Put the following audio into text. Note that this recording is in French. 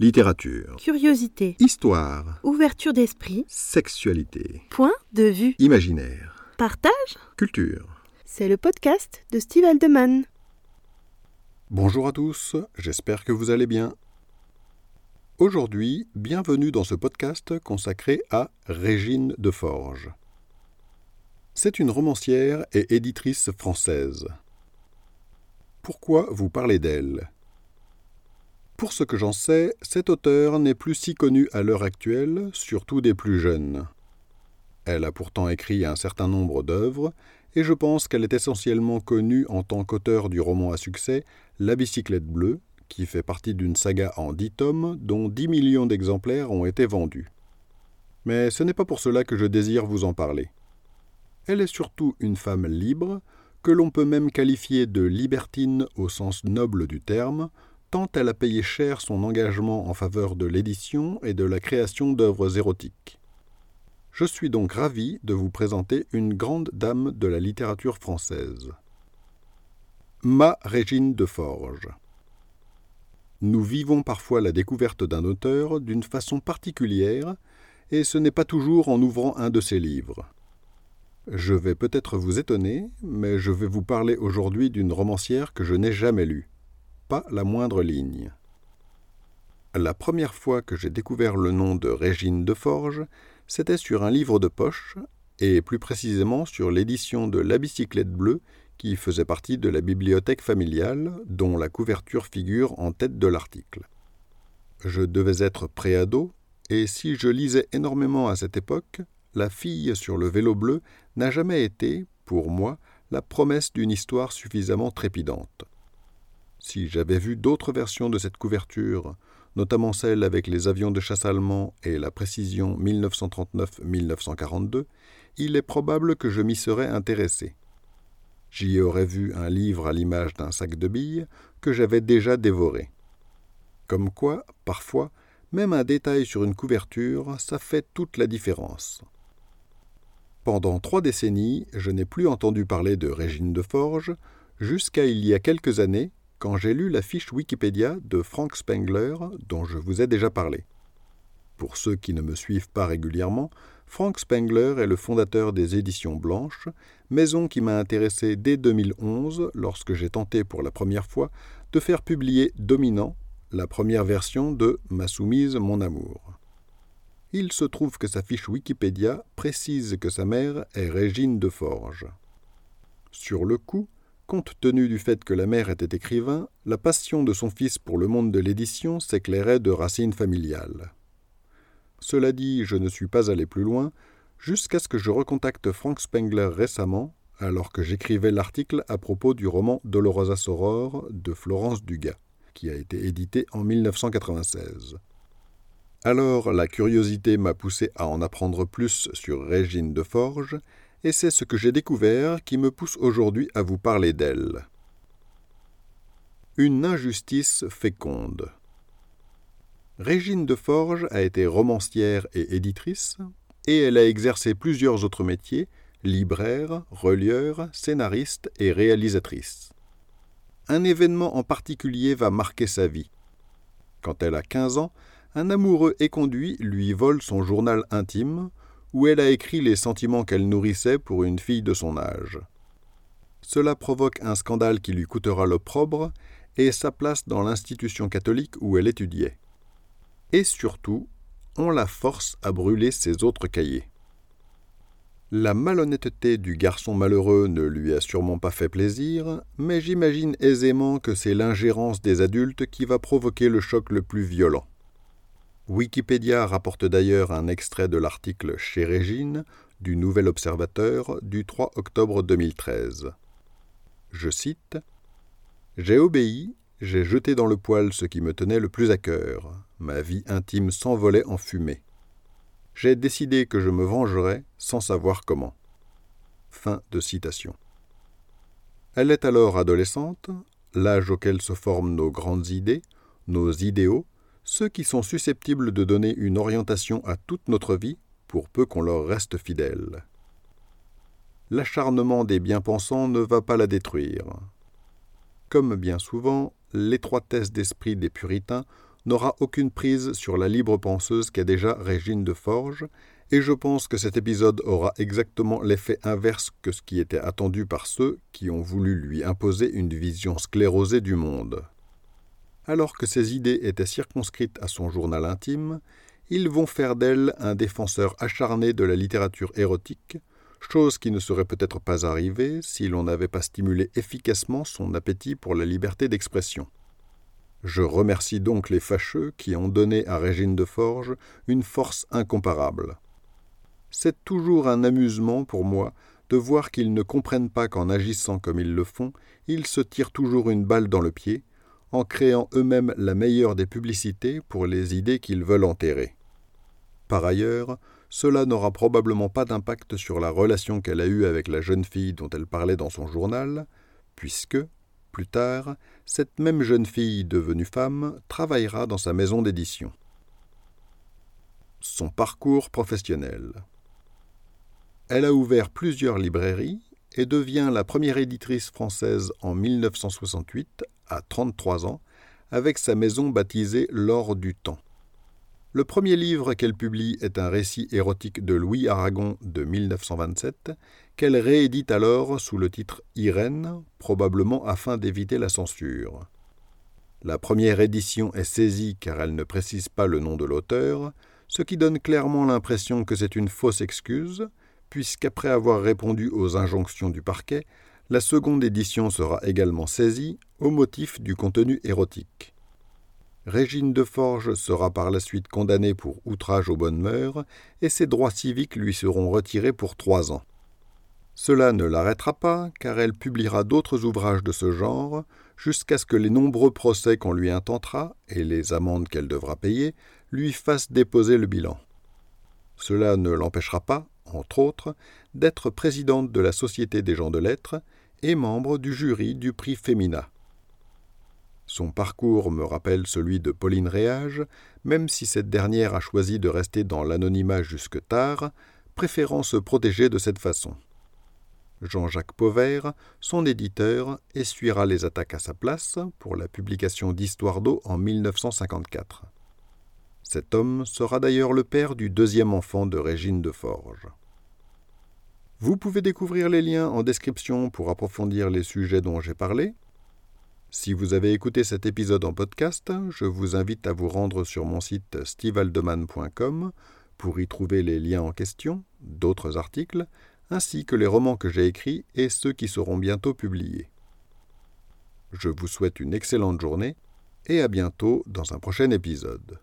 Littérature. Curiosité. Histoire. Ouverture d'esprit. Sexualité. Point de vue. Imaginaire. Partage. Culture. C'est le podcast de Steve Aldeman. Bonjour à tous, j'espère que vous allez bien. Aujourd'hui, bienvenue dans ce podcast consacré à Régine de Forges. C'est une romancière et éditrice française. Pourquoi vous parlez d'elle? Pour ce que j'en sais, cet auteur n'est plus si connu à l'heure actuelle, surtout des plus jeunes. Elle a pourtant écrit un certain nombre d'œuvres, et je pense qu'elle est essentiellement connue en tant qu'auteur du roman à succès La bicyclette bleue, qui fait partie d'une saga en dix tomes dont dix millions d'exemplaires ont été vendus. Mais ce n'est pas pour cela que je désire vous en parler. Elle est surtout une femme libre, que l'on peut même qualifier de libertine au sens noble du terme, tant elle a payé cher son engagement en faveur de l'édition et de la création d'œuvres érotiques. Je suis donc ravi de vous présenter une grande dame de la littérature française. Ma Régine de Forges. Nous vivons parfois la découverte d'un auteur d'une façon particulière, et ce n'est pas toujours en ouvrant un de ses livres. Je vais peut-être vous étonner, mais je vais vous parler aujourd'hui d'une romancière que je n'ai jamais lue. Pas la moindre ligne. La première fois que j'ai découvert le nom de Régine de Forges, c'était sur un livre de poche, et plus précisément sur l'édition de La bicyclette bleue, qui faisait partie de la bibliothèque familiale, dont la couverture figure en tête de l'article. Je devais être préado, et si je lisais énormément à cette époque, la fille sur le vélo bleu n'a jamais été, pour moi, la promesse d'une histoire suffisamment trépidante. Si j'avais vu d'autres versions de cette couverture, notamment celle avec les avions de chasse allemands et la précision 1939-1942, il est probable que je m'y serais intéressé. J'y aurais vu un livre à l'image d'un sac de billes que j'avais déjà dévoré. Comme quoi, parfois, même un détail sur une couverture, ça fait toute la différence. Pendant trois décennies, je n'ai plus entendu parler de Régine de Forges, jusqu'à il y a quelques années, quand j'ai lu la fiche Wikipédia de Frank Spengler, dont je vous ai déjà parlé. Pour ceux qui ne me suivent pas régulièrement, Frank Spengler est le fondateur des Éditions Blanches, maison qui m'a intéressé dès 2011 lorsque j'ai tenté pour la première fois de faire publier Dominant, la première version de Ma soumise, mon amour il se trouve que sa fiche Wikipédia précise que sa mère est Régine de Forges. Sur le coup, compte tenu du fait que la mère était écrivain, la passion de son fils pour le monde de l'édition s'éclairait de racines familiales. Cela dit, je ne suis pas allé plus loin, jusqu'à ce que je recontacte Frank Spengler récemment, alors que j'écrivais l'article à propos du roman Dolorosa Soror de Florence Dugas, qui a été édité en 1996. Alors la curiosité m'a poussé à en apprendre plus sur Régine de Forges, et c'est ce que j'ai découvert qui me pousse aujourd'hui à vous parler d'elle. Une injustice féconde. Régine de Forges a été romancière et éditrice, et elle a exercé plusieurs autres métiers, libraire, relieur, scénariste et réalisatrice. Un événement en particulier va marquer sa vie. Quand elle a 15 ans, un amoureux éconduit lui vole son journal intime, où elle a écrit les sentiments qu'elle nourrissait pour une fille de son âge. Cela provoque un scandale qui lui coûtera l'opprobre et sa place dans l'institution catholique où elle étudiait. Et surtout, on la force à brûler ses autres cahiers. La malhonnêteté du garçon malheureux ne lui a sûrement pas fait plaisir, mais j'imagine aisément que c'est l'ingérence des adultes qui va provoquer le choc le plus violent. Wikipédia rapporte d'ailleurs un extrait de l'article chez Régine du Nouvel Observateur du 3 octobre 2013. Je cite J'ai obéi, j'ai jeté dans le poêle ce qui me tenait le plus à cœur, ma vie intime s'envolait en fumée. J'ai décidé que je me vengerais sans savoir comment. Fin de citation. Elle est alors adolescente, l'âge auquel se forment nos grandes idées, nos idéaux, ceux qui sont susceptibles de donner une orientation à toute notre vie, pour peu qu'on leur reste fidèle. L'acharnement des bien-pensants ne va pas la détruire. Comme bien souvent, l'étroitesse d'esprit des puritains n'aura aucune prise sur la libre penseuse qu'est déjà Régine de Forges, et je pense que cet épisode aura exactement l'effet inverse que ce qui était attendu par ceux qui ont voulu lui imposer une vision sclérosée du monde. Alors que ses idées étaient circonscrites à son journal intime, ils vont faire d'elle un défenseur acharné de la littérature érotique, chose qui ne serait peut-être pas arrivée si l'on n'avait pas stimulé efficacement son appétit pour la liberté d'expression. Je remercie donc les fâcheux qui ont donné à Régine de Forges une force incomparable. C'est toujours un amusement pour moi de voir qu'ils ne comprennent pas qu'en agissant comme ils le font, ils se tirent toujours une balle dans le pied, en créant eux-mêmes la meilleure des publicités pour les idées qu'ils veulent enterrer. Par ailleurs, cela n'aura probablement pas d'impact sur la relation qu'elle a eue avec la jeune fille dont elle parlait dans son journal, puisque, plus tard, cette même jeune fille devenue femme travaillera dans sa maison d'édition. Son parcours professionnel. Elle a ouvert plusieurs librairies et devient la première éditrice française en 1968, à 33 ans, avec sa maison baptisée L'Or du Temps. Le premier livre qu'elle publie est un récit érotique de Louis Aragon de 1927, qu'elle réédite alors sous le titre Irène, probablement afin d'éviter la censure. La première édition est saisie car elle ne précise pas le nom de l'auteur, ce qui donne clairement l'impression que c'est une fausse excuse, puisqu'après avoir répondu aux injonctions du parquet, la seconde édition sera également saisie au motif du contenu érotique. Régine de Forges sera par la suite condamnée pour outrage aux bonnes mœurs et ses droits civiques lui seront retirés pour trois ans. Cela ne l'arrêtera pas, car elle publiera d'autres ouvrages de ce genre, jusqu'à ce que les nombreux procès qu'on lui intentera, et les amendes qu'elle devra payer, lui fassent déposer le bilan. Cela ne l'empêchera pas, entre autres, d'être présidente de la Société des gens de lettres et membre du jury du prix Femina. Son parcours me rappelle celui de Pauline Réage, même si cette dernière a choisi de rester dans l'anonymat jusque tard, préférant se protéger de cette façon. Jean-Jacques Pauvert, son éditeur, essuiera les attaques à sa place pour la publication d'Histoire d'eau en 1954. Cet homme sera d'ailleurs le père du deuxième enfant de Régine de Forges. Vous pouvez découvrir les liens en description pour approfondir les sujets dont j'ai parlé, si vous avez écouté cet épisode en podcast, je vous invite à vous rendre sur mon site stevealdeman.com pour y trouver les liens en question, d'autres articles, ainsi que les romans que j'ai écrits et ceux qui seront bientôt publiés. Je vous souhaite une excellente journée et à bientôt dans un prochain épisode.